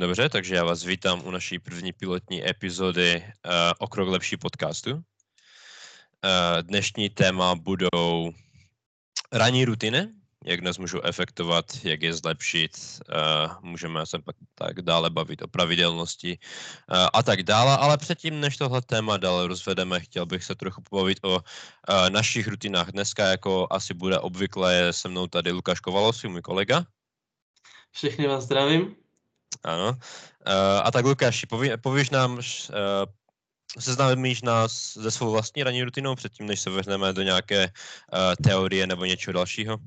Dobře, takže já vás vítám u naší první pilotní epizody uh, o krok lepší podcastu. Uh, dnešní téma budou ranní rutiny, jak nás můžou efektovat, jak je zlepšit, uh, můžeme se pak tak dále bavit o pravidelnosti uh, a tak dále, ale předtím, než tohle téma dále rozvedeme, chtěl bych se trochu pobavit o uh, našich rutinách. Dneska, jako asi bude obvykle, je se mnou tady Lukáš Kovalovský, můj kolega. Všechny vás zdravím. Ano. Uh, a tak Lukáši, poví, povíš nám, uh, seznámíš nás ze svou vlastní ranní rutinou předtím, než se vrhneme do nějaké uh, teorie nebo něčeho dalšího?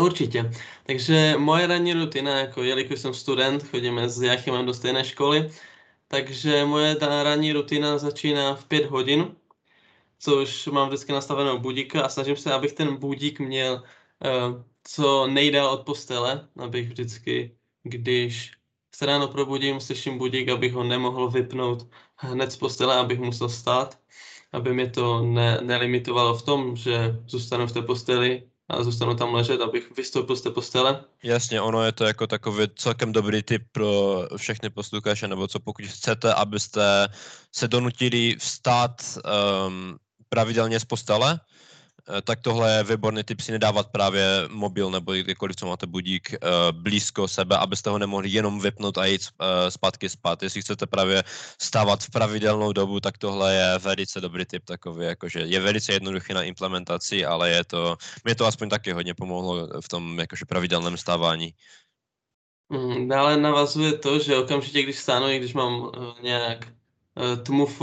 Určitě. Takže moje ranní rutina, jako jelikož jsem student, chodíme s Jachimem do stejné školy, takže moje ranní rutina začíná v 5 hodin, což mám vždycky nastavenou budíka a snažím se, abych ten budík měl co nejdál od postele, abych vždycky když se ráno probudím, slyším budík, abych ho nemohl vypnout hned z postele, abych musel stát, aby mě to ne, nelimitovalo v tom, že zůstanu v té posteli a zůstanu tam ležet, abych vystoupil z té postele. Jasně, ono je to jako takový celkem dobrý tip pro všechny posluchače, nebo co pokud chcete, abyste se donutili vstát um, pravidelně z postele, tak tohle je výborný tip si nedávat právě mobil nebo kdykoliv, co máte budík uh, blízko sebe, abyste ho nemohli jenom vypnout a jít uh, zpátky spát. Jestli chcete právě stávat v pravidelnou dobu, tak tohle je velice dobrý tip takový, jakože je velice jednoduchý na implementaci, ale je to, mě to aspoň taky hodně pomohlo v tom jakože pravidelném stávání. Mm, dále navazuje to, že okamžitě, když stánu, i když mám nějak tmu v,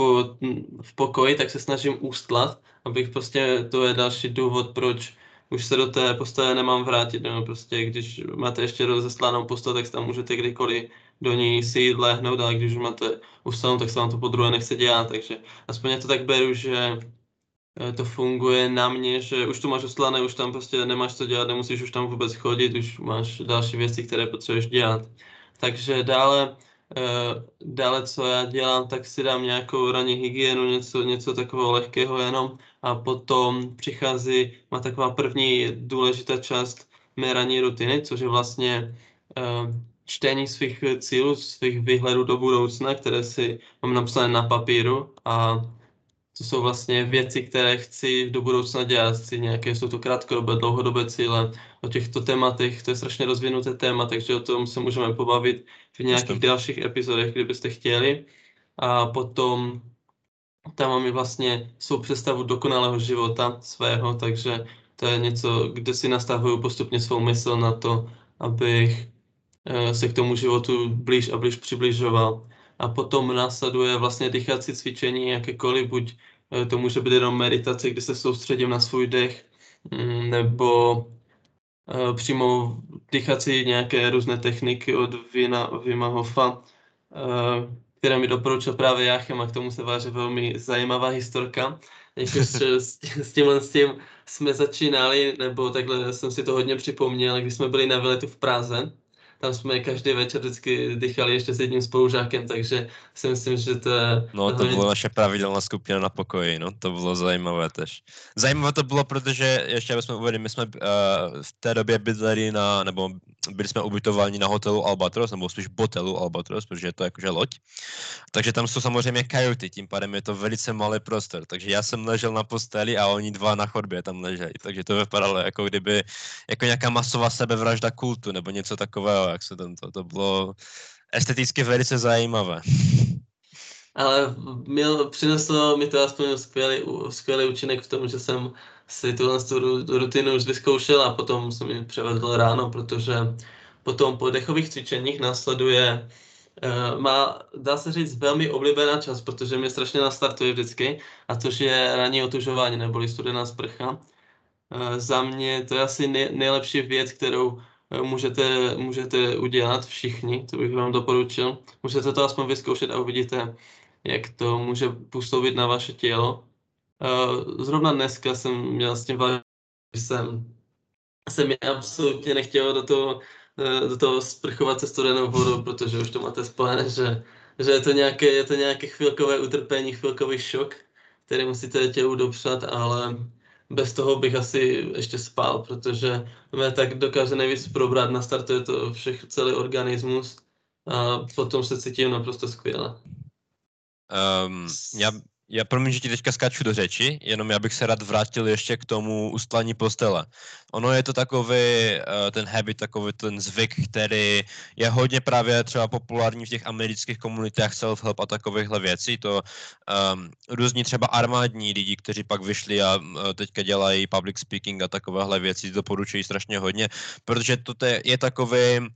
v pokoji, tak se snažím ústlat, abych prostě, to je další důvod, proč už se do té postele nemám vrátit, no prostě když máte ještě rozeslanou postel, tak tam můžete kdykoliv do ní si jít lehnout, ale když už máte ustanou, tak se vám to po druhé nechce dělat, takže aspoň já to tak beru, že eh, to funguje na mě, že už to máš uslané, už tam prostě nemáš co dělat, nemusíš už tam vůbec chodit, už máš další věci, které potřebuješ dělat. Takže dále Eh, dále, co já dělám, tak si dám nějakou ranní hygienu, něco, něco takového lehkého jenom. A potom přichází, má taková první důležitá část mé ranní rutiny, což je vlastně uh, čtení svých cílů, svých výhledů do budoucna, které si mám napsané na papíru. A to jsou vlastně věci, které chci do budoucna dělat, chci nějaké, jsou to krátkodobé, dlouhodobé cíle, o těchto tématech, to je strašně rozvinuté téma, takže o tom se můžeme pobavit v nějakých dalších epizodech, kdybyste chtěli. A potom tam máme vlastně svou představu dokonalého života svého, takže to je něco, kde si nastavuju postupně svou mysl na to, abych eh, se k tomu životu blíž a blíž přibližoval. A potom následuje vlastně dýchací cvičení, jakékoliv, buď to může být jenom meditace, kde se soustředím na svůj dech, mm, nebo uh, přímo dýchací nějaké různé techniky od Vina, Vima Hofa, uh, které mi doporučil právě Jachem a k tomu se váže velmi zajímavá historka. S tímhle s tím jsme začínali, nebo takhle jsem si to hodně připomněl, když jsme byli na veletu v Praze, tam jsme každý večer vždycky dýchali ještě s jedním spolužákem, takže si myslím, že to je... No to byla naše pravidelná skupina na pokoji, no to bylo zajímavé tež. Zajímavé to bylo, protože ještě abychom uvedli, my jsme uh, v té době bydleli na, nebo byli jsme ubytováni na hotelu Albatros, nebo spíš botelu Albatros, protože je to jakože loď. Takže tam jsou samozřejmě kajuty, tím pádem je to velice malý prostor. Takže já jsem ležel na posteli a oni dva na chodbě tam leželi. Takže to vypadalo jako kdyby jako nějaká masová sebevražda kultu nebo něco takového, jak se tam to, to bylo esteticky velice zajímavé. Ale měl, přineslo mi to aspoň skvělý, skvělý účinek v tom, že jsem si tuhle tu rutinu už vyzkoušel a potom jsem ji převedl ráno, protože potom po dechových cvičeních následuje uh, má, dá se říct, velmi oblíbená čas, protože mě strašně nastartuje vždycky, a což je ranní otužování neboli studená sprcha. Uh, za mě to je asi nej, nejlepší věc, kterou můžete, můžete udělat všichni, to bych vám doporučil. Můžete to aspoň vyzkoušet a uvidíte, jak to může působit na vaše tělo. Uh, zrovna dneska jsem měl s tím že jsem, jsem mě absolutně nechtěl do toho, uh, do toho sprchovat se studenou vodou, protože už to máte spojené, že, že je, to nějaké, je to nějaké chvilkové utrpení, chvilkový šok, který musíte tělu dopřát, ale bez toho bych asi ještě spal, protože mě tak dokáže nejvíc probrat, nastartuje to všech, celý organismus a potom se cítím naprosto skvěle. Um, já, já promiň, že ti teďka skáču do řeči, jenom já bych se rád vrátil ještě k tomu ustlání postele. Ono je to takový uh, ten habit, takový ten zvyk, který je hodně právě třeba populární v těch amerických komunitách self-help a takovýchhle věcí. To um, různí třeba armádní lidi, kteří pak vyšli a uh, teďka dělají public speaking a takovéhle věci, doporučují strašně hodně, protože to je, takový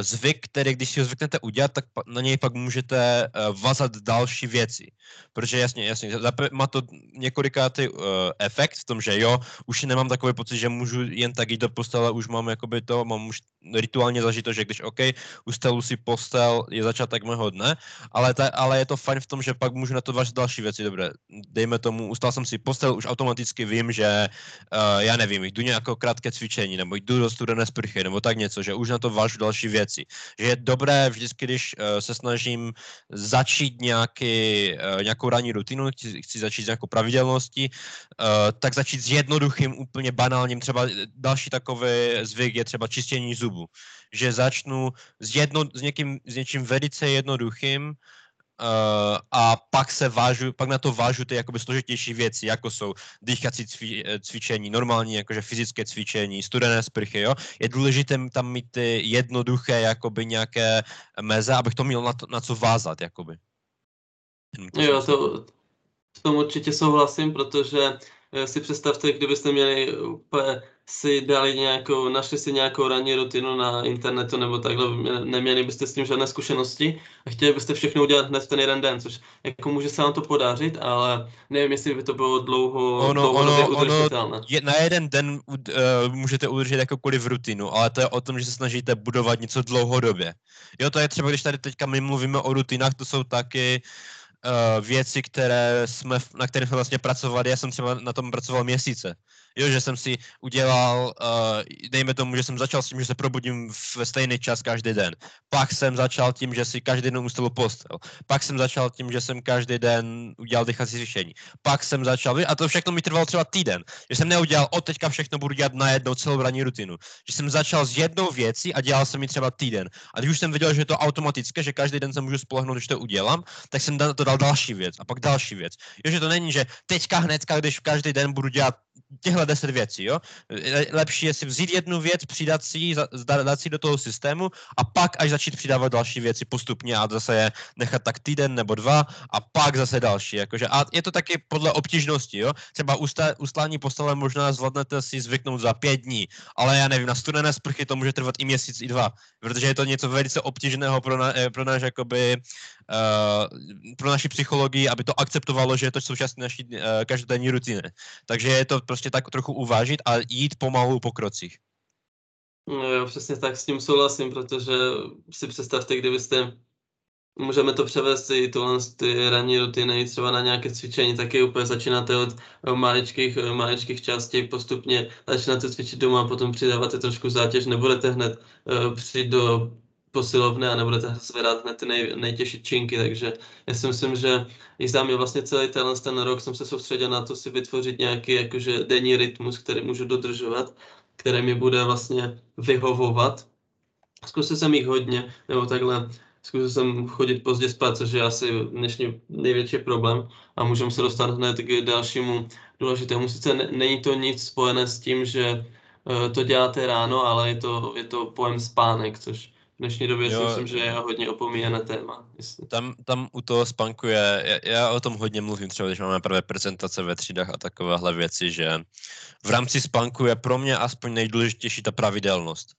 zvyk, který když si ho zvyknete udělat, tak na něj pak můžete uh, vazat další věci. Protože jasně, jasně, má to několikátý uh, efekt v tom, že jo, už nemám takový pocit, že můžu jen tak jít do postele, už mám jakoby to, mám už rituálně zažito, že když OK, ustalu si postel, je začátek mého dne, ale, ta, ale je to fajn v tom, že pak můžu na to vařit další věci, dobré, dejme tomu, ustal jsem si postel, už automaticky vím, že uh, já nevím, jdu nějaké krátké cvičení, nebo jdu do studené sprchy, nebo tak něco, že už na to vážu další věci. Že je dobré vždycky, když uh, se snažím začít nějaký, uh, nějakou ranní rutinu, chci, chci začít s nějakou pravidelností, uh, tak začít s jednoduchým, úplně banálním, třeba další takový zvyk je třeba čištění zubů. Že začnu s, jedno, s, někým, s něčím velice jednoduchým uh, a pak se vážu, pak na to vážu ty jakoby složitější věci, jako jsou dýchací cvi, eh, cvičení, normální jakože fyzické cvičení, studené sprchy, jo. Je důležité tam mít ty jednoduché jakoby nějaké meze, abych to měl na, to, na co vázat, jakoby. Jo, to, s tom určitě souhlasím, protože Eh, si představte, kdybyste měli úplně si dali nějakou, našli si nějakou ranní rutinu na internetu nebo takhle, neměli byste s tím žádné zkušenosti a chtěli byste všechno udělat hned v ten jeden den, což jako může se vám to podařit, ale nevím, jestli by to bylo dlouho, ono, ono, ono je, na jeden den uh, můžete udržet jakoukoliv rutinu, ale to je o tom, že se snažíte budovat něco dlouhodobě. Jo, to je třeba, když tady teďka my mluvíme o rutinách, to jsou taky uh, věci, které jsme, na kterých jsme vlastně pracovali. Já jsem třeba na tom pracoval měsíce jo, že jsem si udělal, uh, dejme tomu, že jsem začal s tím, že se probudím ve stejný čas každý den. Pak jsem začal tím, že si každý den ustal postel. Pak jsem začal tím, že jsem každý den udělal dýchací cvičení. Pak jsem začal, a to všechno mi trvalo třeba týden, že jsem neudělal, od teďka všechno budu dělat najednou celou ranní rutinu. Že jsem začal s jednou věcí a dělal jsem ji třeba týden. A když už jsem viděl, že je to automatické, že každý den se můžu spolehnout, když to udělám, tak jsem to dal další věc a pak další věc. Jo, že to není, že teďka hnedka, když každý den budu dělat těchto deset věcí, jo. Lepší je si vzít jednu věc, přidat si ji, dát si do toho systému a pak až začít přidávat další věci postupně a zase je nechat tak týden nebo dva a pak zase další, jakože a je to taky podle obtížnosti, jo. Třeba usta, ustlání postele možná zvládnete si zvyknout za pět dní, ale já nevím, na studené sprchy to může trvat i měsíc, i dva, protože je to něco velice obtížného pro, na, eh, pro náš jakoby uh, pro naši psychologii, aby to akceptovalo, že je to součástí naší uh, každodenní rutiny. Takže je to prostě tak trochu uvážit a jít pomalu po krocích. No jo, přesně tak s tím souhlasím, protože si představte, kdybyste můžeme to převést i tohle ty ranní rutiny třeba na nějaké cvičení, taky úplně začínáte od maličkých, maličkých částí, postupně začínáte cvičit doma a potom přidáváte trošku zátěž, nebudete hned uh, přijít do posilovny a nebudete zvedat hned ty nej, nejtěžší činky, takže já si myslím, že i za mě vlastně celý tenhle ten rok jsem se soustředil na to si vytvořit nějaký jakože denní rytmus, který můžu dodržovat, který mi bude vlastně vyhovovat. Zkusil jsem jich hodně, nebo takhle, zkusil jsem chodit pozdě spát, což je asi dnešní největší problém a můžeme se dostat hned k dalšímu důležitému. Sice není to nic spojené s tím, že eh, to děláte ráno, ale je to, je to pojem spánek, což v dnešní době jo, si myslím, že je hodně opomíjené téma. Jestli. Tam, tam u toho spanku je, já, já o tom hodně mluvím, třeba když máme prvé prezentace ve třídách a takovéhle věci, že v rámci spanku je pro mě aspoň nejdůležitější ta pravidelnost.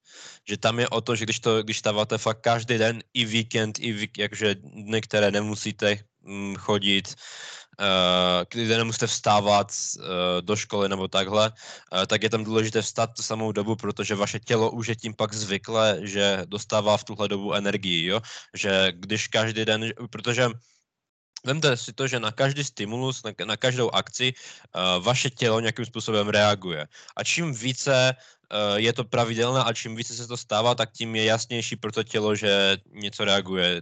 Že tam je o to, že když, to, když stáváte fakt každý den, i víkend, i vík, jakože dny, které nemusíte mm, chodit, uh, kdy nemusíte vstávat uh, do školy nebo takhle, uh, tak je tam důležité vstát tu samou dobu, protože vaše tělo už je tím pak zvykle, že dostává v tuhle dobu energii, jo? Že když každý den, protože Vemte si to, že na každý stimulus, na, na každou akci uh, vaše tělo nějakým způsobem reaguje. A čím více Eh, je to pravidelné a čím více se to stává, tak tím je jasnější pro to tělo, že něco reaguje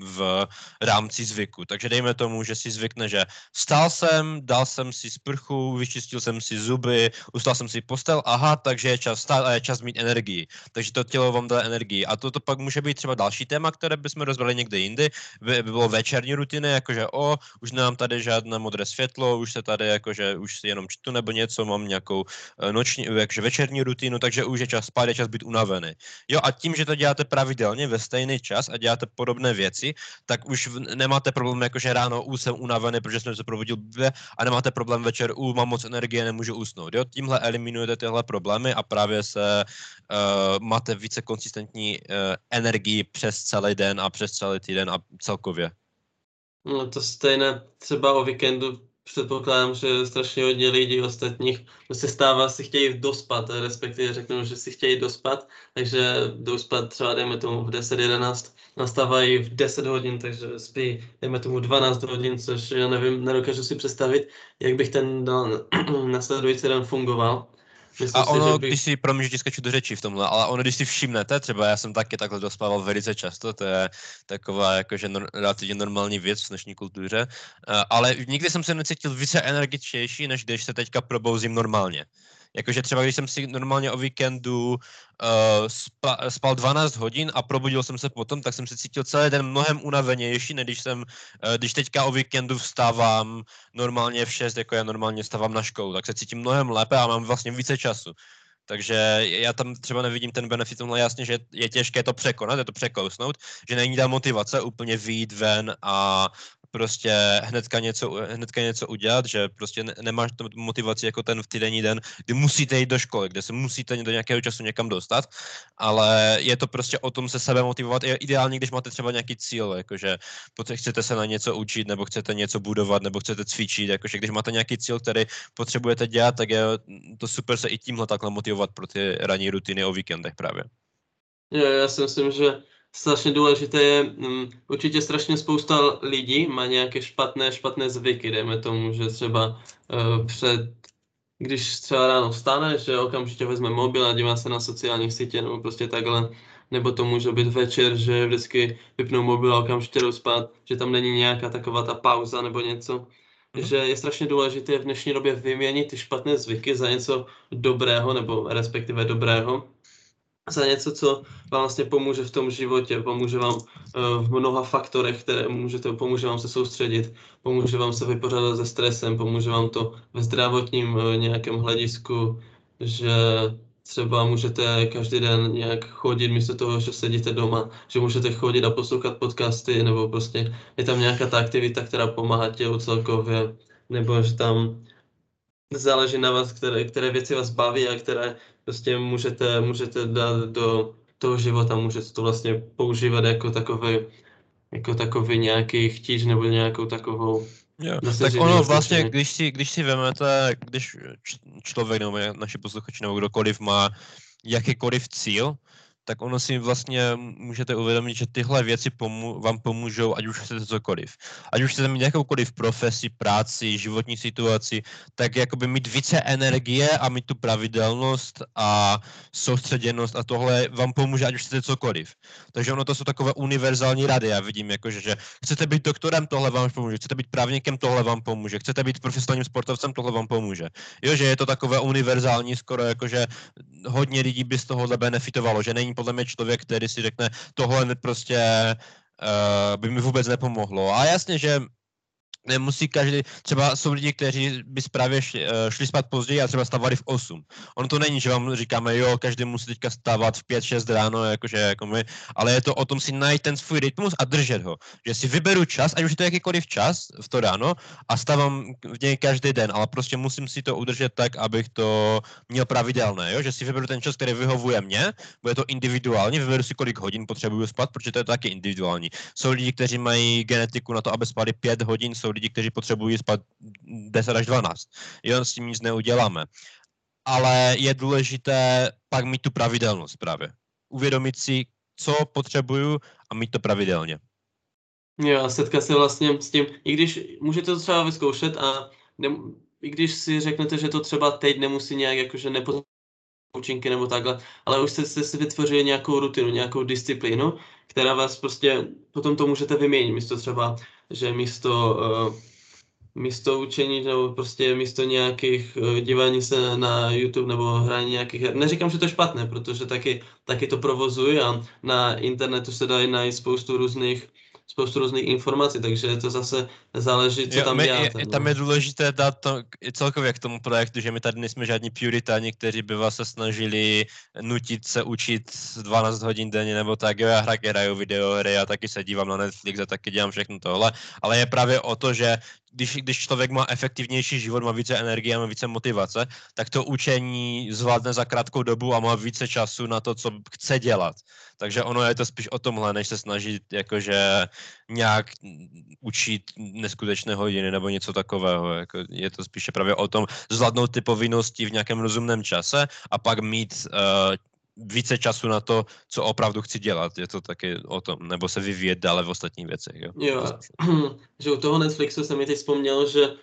v rámci zvyku. Takže dejme tomu, že si zvykne, že vstal jsem, dal jsem si sprchu, vyčistil jsem si zuby, ustal jsem si postel, aha, takže je čas vstát a je čas mít energii. Takže to tělo vám dá energii. A toto pak může být třeba další téma, které bychom rozbrali někde jindy, by, by bylo večerní rutiny, jakože o, už nemám tady žádné modré světlo, už se tady jakože už si jenom čtu nebo něco, mám nějakou eh, noční, jakože večerní rutinu, takže už je čas spát, je čas být unavený. Jo a tím, že to děláte pravidelně ve stejný čas a děláte podobné věci, tak už nemáte problém, jakože ráno už jsem unavený, protože jsem se provodil a nemáte problém večer, u mám moc energie, nemůžu usnout. Jo, tímhle eliminujete tyhle problémy a právě se uh, máte více konsistentní uh, energii přes celý den a přes celý týden a celkově. No to stejné třeba o víkendu předpokládám, že strašně hodně lidí ostatních se stává, si chtějí dospat, respektive řeknou, že si chtějí dospat, takže jdou spát třeba, dejme tomu, v 10-11, nastávají v 10 hodin, takže spí, dejme tomu 12 hodin, což já nevím, nedokážu si představit, jak bych ten dan, nasledující den fungoval. Myslím a ono, si, bych... když si, promiň, že skaču do řeči v tomhle, ale ono, když si všimnete, třeba já jsem taky takhle dospával velice často, to je taková jakože nor, relativně normální věc v dnešní kultuře, uh, ale nikdy jsem se necítil více energičtější, než když se teďka probouzím normálně. Jakože třeba když jsem si normálně o víkendu uh, spa, spal 12 hodin a probudil jsem se potom, tak jsem se cítil celý den mnohem unavenější, než když jsem, uh, když teďka o víkendu vstávám normálně v 6, jako já normálně stávám na školu, tak se cítím mnohem lépe a mám vlastně více času. Takže já tam třeba nevidím ten benefit tomhle jasně, že je těžké to překonat, je to překousnout, že není ta motivace úplně výjít ven a prostě hnedka něco, hnedka něco udělat, že prostě ne, nemáš tu motivaci jako ten v týdenní den, kdy musíte jít do školy, kde se musíte do nějakého času někam dostat, ale je to prostě o tom se sebe motivovat. Je ideální, když máte třeba nějaký cíl, jakože chcete se na něco učit, nebo chcete něco budovat, nebo chcete cvičit, jakože když máte nějaký cíl, který potřebujete dělat, tak je to super se i tímhle takhle motivovat pro ty ranní rutiny o víkendech právě. Já, já si myslím, že strašně důležité je, um, určitě strašně spousta lidí má nějaké špatné, špatné zvyky, dejme tomu, že třeba uh, před, když třeba ráno vstane, že okamžitě vezme mobil a dívá se na sociálních sítě nebo prostě takhle, nebo to může být večer, že vždycky vypnou mobil a okamžitě jdou spát, že tam není nějaká taková ta pauza nebo něco. Mm. Že je strašně důležité v dnešní době vyměnit ty špatné zvyky za něco dobrého, nebo respektive dobrého, za něco, co vám vlastně pomůže v tom životě, pomůže vám eh, v mnoha faktorech, které můžete, pomůže vám se soustředit, pomůže vám se vypořádat se stresem, pomůže vám to ve zdravotním eh, nějakém hledisku, že třeba můžete každý den nějak chodit místo toho, že sedíte doma, že můžete chodit a poslouchat podcasty, nebo prostě je tam nějaká ta aktivita, která pomáhá tělu celkově, nebo že tam záleží na vás, které, které věci vás baví a které prostě můžete, můžete dát do toho života, můžete to vlastně používat jako takový, jako takový nějaký chtíč nebo nějakou takovou Jo. Tak ono vlastně, když si, když si vemete, když člověk nebo naši posluchači nebo kdokoliv má jakýkoliv cíl, tak ono si vlastně můžete uvědomit, že tyhle věci pomů- vám pomůžou, ať už chcete cokoliv. Ať už chcete mít jakoukoliv profesi, práci, životní situaci, tak jakoby mít více energie a mít tu pravidelnost a soustředěnost a tohle vám pomůže, ať už chcete cokoliv. Takže ono to jsou takové univerzální rady, já vidím, jakože, že chcete být doktorem, tohle vám pomůže, chcete být právníkem, tohle vám pomůže, chcete být profesionálním sportovcem, tohle vám pomůže. Jo, že je to takové univerzální skoro, jakože hodně lidí by z tohohle benefitovalo, že není podle mě člověk, který si řekne, tohle prostě uh, by mi vůbec nepomohlo. A jasně, že nemusí každý, třeba jsou lidi, kteří by právě šli, eh, šli spát později a třeba stávali v 8. Ono to není, že vám říkáme, jo, každý musí teďka stávat v 5-6 ráno, jakože jako my, ale je to o tom si najít ten svůj rytmus a držet ho. Že si vyberu čas, ať už je to jakýkoliv čas v to ráno a stávám v něj každý den, ale prostě musím si to udržet tak, abych to měl pravidelné, jo? že si vyberu ten čas, který vyhovuje mně, bude to individuálně, vyberu si kolik hodin potřebuju spát, protože to je taky individuální. Jsou lidi, kteří mají genetiku na to, aby spali 5 hodin, jsou lidi, kteří potřebují spát 10 až 12. Jo, s tím nic neuděláme. Ale je důležité pak mít tu pravidelnost právě. Uvědomit si, co potřebuju a mít to pravidelně. Jo, a setkat se vlastně s tím, i když můžete to třeba vyzkoušet a ne, i když si řeknete, že to třeba teď nemusí nějak jakože nepotřebujete účinky nebo takhle, ale už jste, jste si vytvořili nějakou rutinu, nějakou disciplínu, která vás prostě, potom to můžete vyměnit, místo třeba, že místo uh, místo učení nebo prostě místo nějakých uh, dívání se na YouTube nebo hraní nějakých her. Neříkám, že to je špatné, protože taky, taky to provozuji a na internetu se dají najít spoustu různých spoustu různých informací, takže to zase záleží, co jo, tam my, děláte. Je, no. Tam je důležité dát to celkově k tomu projektu, že my tady nejsme žádní puritáni, kteří by vás se snažili nutit se učit 12 hodin denně nebo tak. Jo, já hraju videohry, já taky se dívám na Netflix a taky dělám všechno tohle, ale je právě o to, že když, když člověk má efektivnější život, má více energie, má více motivace, tak to učení zvládne za krátkou dobu a má více času na to, co chce dělat. Takže ono je to spíš o tomhle, než se snažit jakože nějak učit neskutečné hodiny nebo něco takového. Jako je to spíše právě o tom zvládnout ty povinnosti v nějakém rozumném čase a pak mít uh, více času na to, co opravdu chci dělat. Je to taky o tom, nebo se vyvíjet dále v ostatních věcech. Jo, jo že u toho Netflixu jsem mi teď vzpomněl, že uh,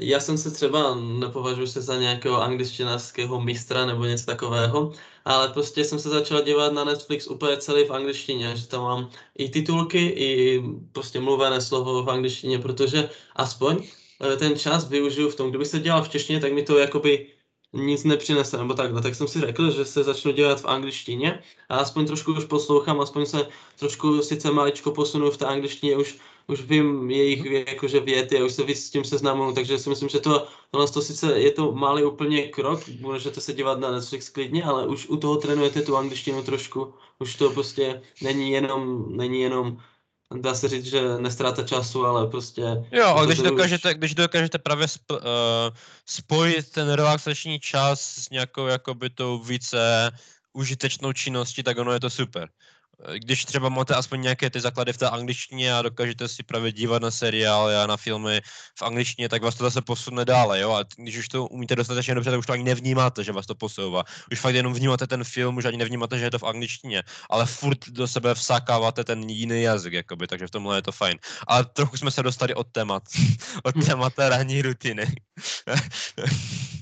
já jsem se třeba, nepovažuji se za nějakého angličtinářského mistra nebo něco takového, ale prostě jsem se začal dívat na Netflix úplně celý v angličtině, že tam mám i titulky, i prostě mluvené slovo v angličtině, protože aspoň uh, ten čas využiju v tom, kdyby se dělal v češtině, tak mi to jakoby nic nepřinese, nebo takhle. Tak jsem si řekl, že se začnu dělat v angličtině a aspoň trošku už poslouchám, aspoň se trošku sice maličko posunu v té angličtině, už, už vím jejich jakože věty a už se víc s tím seznamu, takže si myslím, že to, tohle to sice je to malý úplně krok, můžete se dívat na Netflix klidně, ale už u toho trénujete tu angličtinu trošku, už to prostě není jenom, není jenom dá se říct, že nestráte času, ale prostě... Jo, a když dokážete, už... když dokážete právě sp, uh, spojit ten relaxační čas s nějakou jakoby tou více užitečnou činností, tak ono je to super když třeba máte aspoň nějaké ty základy v té angličtině a dokážete si právě dívat na seriály a na filmy v angličtině, tak vás to zase posune dále, jo? A když už to umíte dostatečně dobře, tak už to ani nevnímáte, že vás to posouvá. Už fakt jenom vnímáte ten film, už ani nevnímáte, že je to v angličtině, ale furt do sebe vsákáváte ten jiný jazyk, jakoby, takže v tomhle je to fajn. Ale trochu jsme se dostali od témat, od témata ranní rutiny.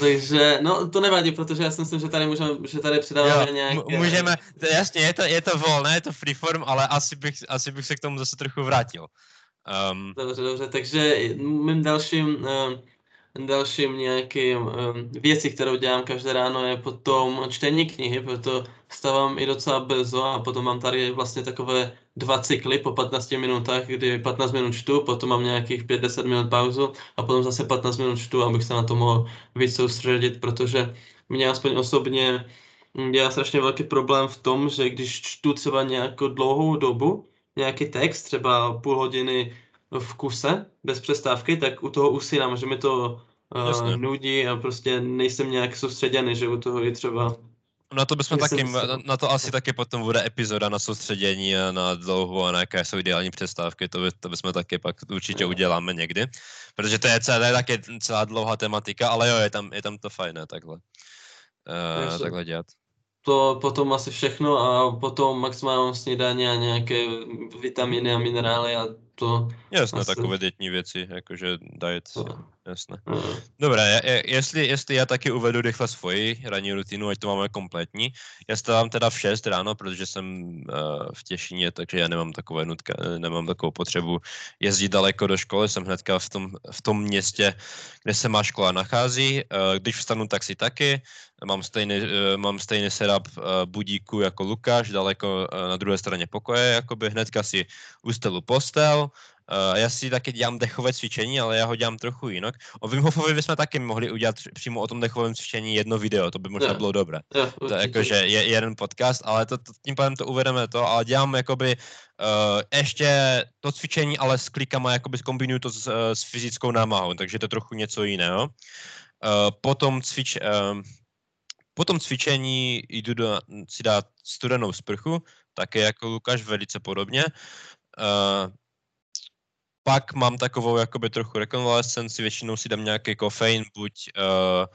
Takže, no to nevadí, protože já si myslím, že tady můžeme, že tady přidáváme jo, nějaké... Můžeme, to, jasně, je to, je to volné, je to freeform, ale asi bych, asi bych se k tomu zase trochu vrátil. Um, dobře, dobře, takže mým dalším, um, dalším nějakým um, věcí, kterou dělám každé ráno, je potom čtení knihy, proto stávám i docela brzo a potom mám tady vlastně takové dva cykly po 15 minutách, kdy 15 minut čtu, potom mám nějakých 5-10 minut pauzu a potom zase 15 minut čtu, abych se na to mohl víc soustředit, protože mě aspoň osobně dělá strašně velký problém v tom, že když čtu třeba nějakou dlouhou dobu, nějaký text, třeba půl hodiny v kuse, bez přestávky, tak u toho usínám, že mi to uh, nudí a prostě nejsem nějak soustředěný, že u toho je třeba na to bychom taky, na, na to asi taky potom bude epizoda na soustředění a na dlouho a na jaké jsou ideální přestávky, to, by, to bychom taky pak určitě uděláme někdy, protože to je, celé, to je taky celá dlouhá tematika, ale jo, je tam, je tam to fajné takhle, uh, takhle dělat. To potom asi všechno a potom maximálně snídaně a nějaké vitamíny a minerály a to... Jasné, asi... takové dětní věci, jakože diet, to... jasné. Mm. Dobré, jestli, jestli já taky uvedu rychle svoji ranní rutinu, ať to máme kompletní. Já stávám teda v 6 ráno, protože jsem uh, v Těšíně, takže já nemám takové nutka, nemám takovou potřebu jezdit daleko do školy, jsem hnedka v tom, v tom městě, kde se má škola nachází. Uh, když vstanu, tak si taky. Mám stejný, uh, mám stejný setup uh, budíku jako Lukáš, daleko uh, na druhé straně pokoje, jakoby hnedka si ustelu postel, Uh, já si taky dělám dechové cvičení, ale já ho dělám trochu jinak. O Wim Hofovi bychom taky mohli udělat přímo o tom dechovém cvičení jedno video, to by možná yeah. bylo dobré. Yeah, to jakože je jeden podcast, ale to, to, tím pádem to uvedeme to, ale dělám jakoby uh, ještě to cvičení, ale s klikama jakoby kombinuju to s, uh, s fyzickou námahou, takže to je trochu něco jiného. Uh, potom cvič, uh, po tom cvičení jdu do, si dát studenou sprchu, také jako Lukáš, velice podobně. Uh, pak mám takovou jakoby trochu rekonvalescenci, většinou si dám nějaký kofein, buď, uh,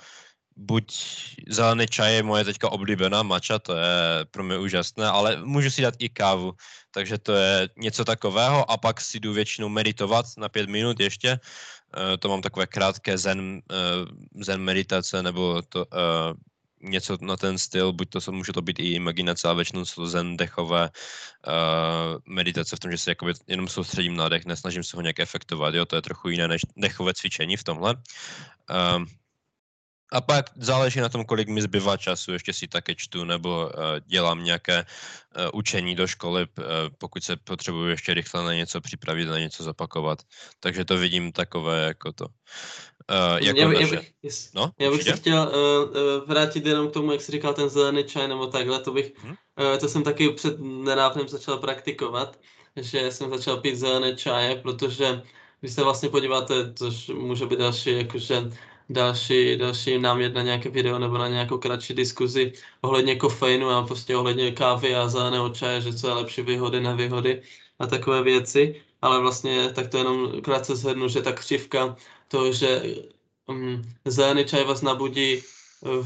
buď zelený čaj je moje teďka oblíbená mača, to je pro mě úžasné, ale můžu si dát i kávu, takže to je něco takového. A pak si jdu většinou meditovat na pět minut ještě, uh, to mám takové krátké zen, uh, zen meditace, nebo to, uh, něco na ten styl, buď to může to být i imaginace, ale většinou jsou zen dechové uh, meditace v tom, že se jakoby jenom soustředím na dech, nesnažím se ho nějak efektovat, jo, to je trochu jiné než dechové cvičení v tomhle. Uh, a pak záleží na tom, kolik mi zbývá času, ještě si také čtu nebo uh, dělám nějaké uh, učení do školy, uh, pokud se potřebuji ještě rychle na něco připravit, na něco zapakovat. Takže to vidím takové jako to. Uh, jako já, naše... já bych, no, já bych se chtěl uh, vrátit jenom k tomu, jak jsi říkal ten zelený čaj nebo takhle, to bych, hmm? uh, to jsem taky před nedávnem začal praktikovat, že jsem začal pít zelené čaje, protože když se vlastně podíváte, což může být další, jakože další, další námět na nějaké video nebo na nějakou kratší diskuzi ohledně kofeinu a prostě ohledně kávy a zeleného čaje, že co je lepší výhody, nevýhody a takové věci. Ale vlastně tak to jenom krátce zhrnu, že ta křivka to, že um, zelený čaj vás nabudí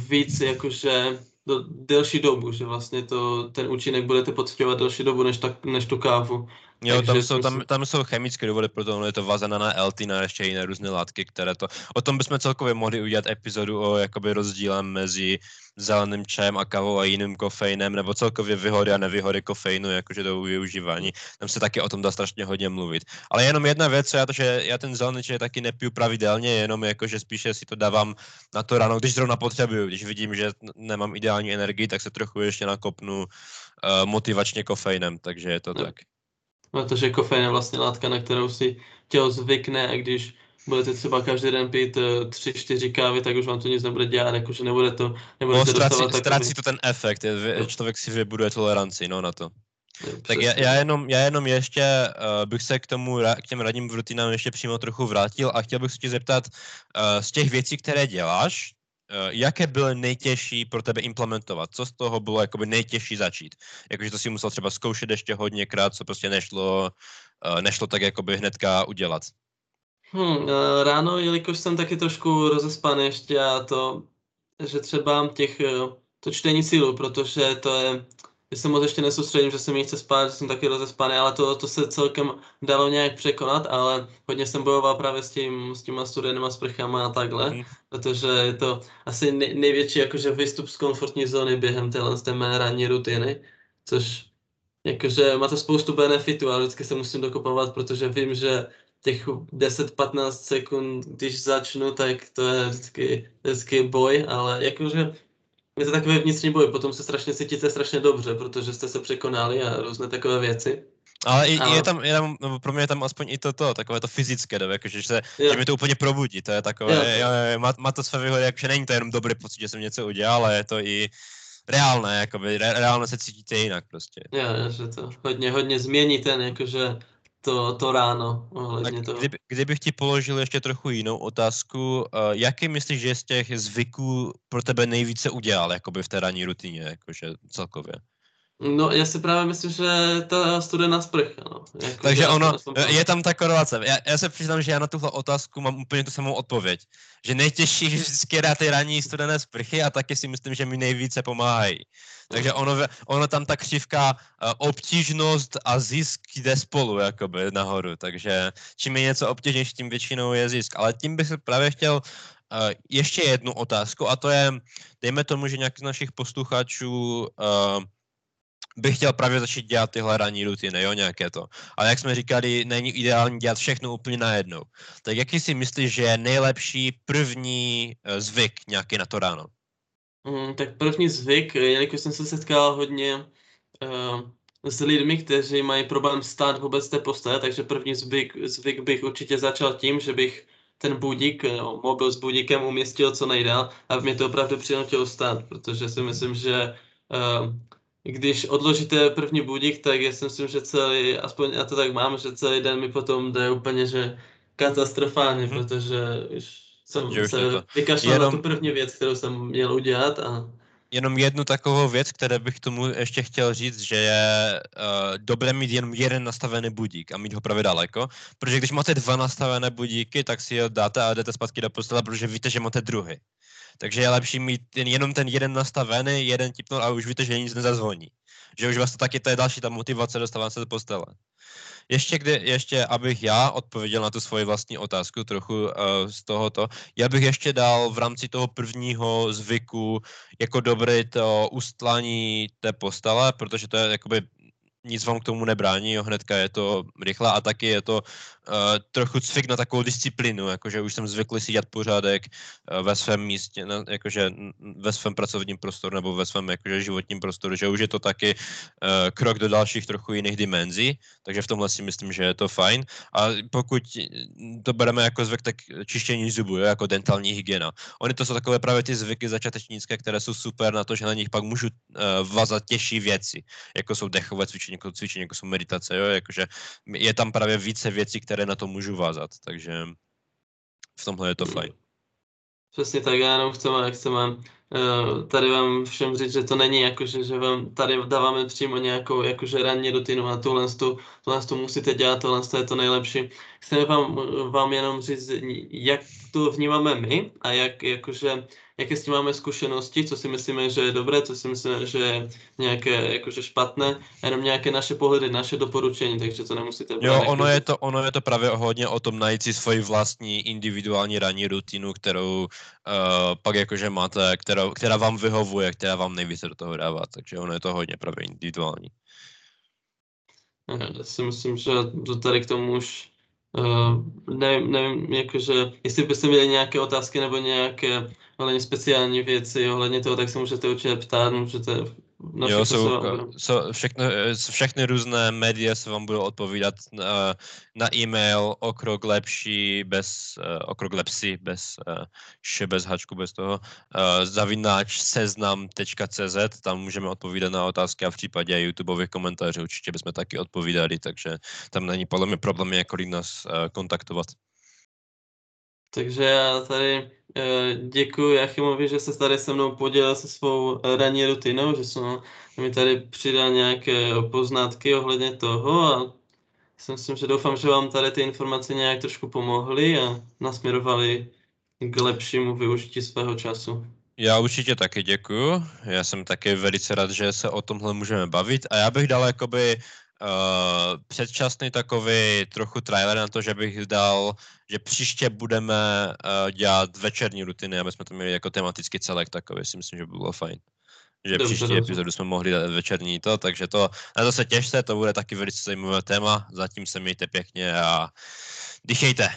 víc jakože do delší dobu, že vlastně to, ten účinek budete pocitovat delší dobu než, tak, než tu kávu. Jo, tam jsou, tam, tam jsou chemické důvody, proto je to vázané na LT, na ještě jiné různé látky, které to... O tom bychom celkově mohli udělat epizodu o jakoby rozdílem mezi zeleným čajem a kavou a jiným kofeinem, nebo celkově výhody a nevýhody kofeinu, jakože do využívání. Tam se taky o tom dá strašně hodně mluvit. Ale jenom jedna věc, já to, že já ten zelený čaj taky nepiju pravidelně, jenom jakože spíše si to dávám na to ráno, když zrovna potřebuju. Když vidím, že nemám ideální energii, tak se trochu ještě nakopnu uh, motivačně kofeinem, takže je to no. tak. Protože kofein je vlastně látka, na kterou si tělo zvykne a když budete třeba každý den pít uh, tři, čtyři kávy, tak už vám to nic nebude dělat, jakože nebude to, nebude no, ztrácí, takový... ztrácí to ten efekt, je, no. člověk si vybuduje toleranci, no, na to. Je, tak já, já, jenom, já jenom ještě uh, bych se k tomu, k těm radním rutinám ještě přímo trochu vrátil a chtěl bych se tě zeptat, uh, z těch věcí, které děláš, jaké bylo nejtěžší pro tebe implementovat? Co z toho bylo jakoby nejtěžší začít? Jakože to si musel třeba zkoušet ještě hodněkrát, co prostě nešlo, uh, nešlo tak jakoby hnedka udělat. Hmm, ráno, jelikož jsem taky trošku rozespaný ještě a to, že třeba těch, to čtení sílu, protože to je, že se moc ještě nesoustředím, že se mi chce spát, že jsem taky rozespaný, ale to, to se celkem dalo nějak překonat, ale hodně jsem bojoval právě s, tím, s těma studenýma sprchama a takhle, mm. protože je to asi nej, největší jakože výstup z komfortní zóny během téhle té mé ranní rutiny, což jakože má to spoustu benefitů, ale vždycky se musím dokopovat, protože vím, že těch 10-15 sekund, když začnu, tak to je vždycky, vždycky boj, ale jakože je to takový vnitřní boj, potom se strašně cítíte strašně dobře, protože jste se překonali a různé takové věci. Ale i, ale... je tam, je tam, no, pro mě je tam aspoň i toto, takové to fyzické, no, jakože, že, se, že mi to úplně probudí, to je takové, jo. Jo, jo, má, má, to své výhody, jakože není to jenom dobrý pocit, že jsem něco udělal, ale je to i reálné, jakoby, re, reálně se cítíte jinak prostě. Jo, že to hodně, hodně změní ten, jakože to, to ráno ohledně toho. Kdyby, kdybych ti položil ještě trochu jinou otázku, uh, jaký myslíš, že z těch zvyků pro tebe nejvíce udělal jakoby v té ranní rutině, jakože celkově? No, já si právě myslím, že ta studená sprcha, no. Jako Takže ono, je tam ta korelace. Já, já se přiznám, že já na tuhle otázku mám úplně tu samou odpověď. Že nejtěžší vždycky dát ty ranní studené sprchy a taky si myslím, že mi nejvíce pomáhají. Takže ono, ono tam ta křivka uh, obtížnost a zisk jde spolu jakoby nahoru. Takže čím je něco obtížnější, tím většinou je zisk. Ale tím bych právě chtěl uh, ještě jednu otázku a to je, dejme tomu, že nějaký z našich posluchačů uh, bych chtěl právě začít dělat tyhle ranní rutiny, jo, nějaké to. Ale jak jsme říkali, není ideální dělat všechno úplně najednou. Tak jaký si myslíš, že je nejlepší první uh, zvyk nějaký na to ráno? Mm, tak první zvyk, jelikož jsem se setkal hodně uh, s lidmi, kteří mají problém stát vůbec té postele, takže první zvyk, zvyk bych určitě začal tím, že bych ten budík, no, mobil s budíkem umístil co nejdál, aby mě to opravdu přinutilo stát, protože si myslím, že uh, když odložíte první budík, tak já si myslím, že celý, aspoň já to tak mám, že celý den mi potom jde úplně, že katastrofálně, hmm. protože už jsem že se vykašlal Jenom... na tu první věc, kterou jsem měl udělat a jenom jednu takovou věc, které bych tomu ještě chtěl říct, že je uh, dobré mít jenom jeden nastavený budík a mít ho právě daleko, protože když máte dva nastavené budíky, tak si ho dáte a jdete zpátky do postele, protože víte, že máte druhý. Takže je lepší mít jen, jenom ten jeden nastavený, jeden tipnul a už víte, že nic nezazvoní. Že už vlastně taky to je další ta motivace dostávat se do postele. Ještě, kdy, ještě, abych já odpověděl na tu svoji vlastní otázku trochu uh, z tohoto, já bych ještě dal v rámci toho prvního zvyku jako dobré to ustlání té postele, protože to je jakoby nic vám k tomu nebrání, jo, hnedka je to rychle a taky je to uh, trochu cvik na takovou disciplínu, jakože už jsem zvyklý si dělat pořádek uh, ve svém místě, no, jakože ve svém pracovním prostoru nebo ve svém jakože životním prostoru, že už je to taky uh, krok do dalších trochu jiných dimenzí, takže v tomhle si myslím, že je to fajn a pokud to bereme jako zvyk, tak čištění zubů, jo, jako dentální hygiena. Oni to jsou takové právě ty zvyky začátečnické, které jsou super na to, že na nich pak můžu uh, vazat těžší věci, jako jsou dechové cvičení, jako cvičení, jako jsou meditace, jo, jakože je tam právě více věcí, které na to můžu vázat, takže v tomhle je to fajn. Přesně tak, já jenom chceme, chceme tady vám všem říct, že to není jako, že, že vám tady dáváme přímo nějakou jakože ranní rutinu a tohle, tu, tohle tu musíte dělat, tohle je to nejlepší. Chceme vám, vám jenom říct, jak to vnímáme my a jak jakože jaké s tím máme zkušenosti, co si myslíme, že je dobré, co si myslíme, že je nějaké jakože špatné, jenom nějaké naše pohledy, naše doporučení, takže to nemusíte Jo, ono je to, ono je to právě hodně o tom najít si svoji vlastní individuální ranní rutinu, kterou uh, pak jakože máte, která, která vám vyhovuje, která vám nejvíce do toho dává, takže ono je to hodně právě individuální. Já si myslím, že tady k tomu už uh, nevím, nevím, jakože, jestli byste měli nějaké otázky nebo nějaké ohledně speciální věci, ohledně toho, tak se můžete určitě ptát, můžete na jo, jsou, jsou všechny, všechny různé média se vám budou odpovídat na, na e-mail o krok lepší, bez, uh, o krok lepší, bez uh, š, bez hačku, bez toho, zavináč seznam.cz, tam můžeme odpovídat na otázky a v případě YouTubeových komentářů určitě bychom taky odpovídali, takže tam není podle mě problém, jakkoliv nás kontaktovat. Takže já tady Eh, děkuji Jachimovi, že se tady se mnou podělil se svou eh, ranní rutinou, že jsem mi tady přidal nějaké poznatky ohledně toho a si myslím, že doufám, že vám tady ty informace nějak trošku pomohly a nasměrovali k lepšímu využití svého času. Já určitě taky děkuju. Já jsem taky velice rád, že se o tomhle můžeme bavit a já bych dal jakoby uh, předčasný takový trochu trailer na to, že bych dal, že příště budeme uh, dělat večerní rutiny, aby jsme to měli jako tematický celek takový, si myslím, že by bylo fajn. Že dobře, příští dobře. epizodu jsme mohli dát večerní to, takže to, na to se těšte, to bude taky velice zajímavé téma, zatím se mějte pěkně a dýchejte.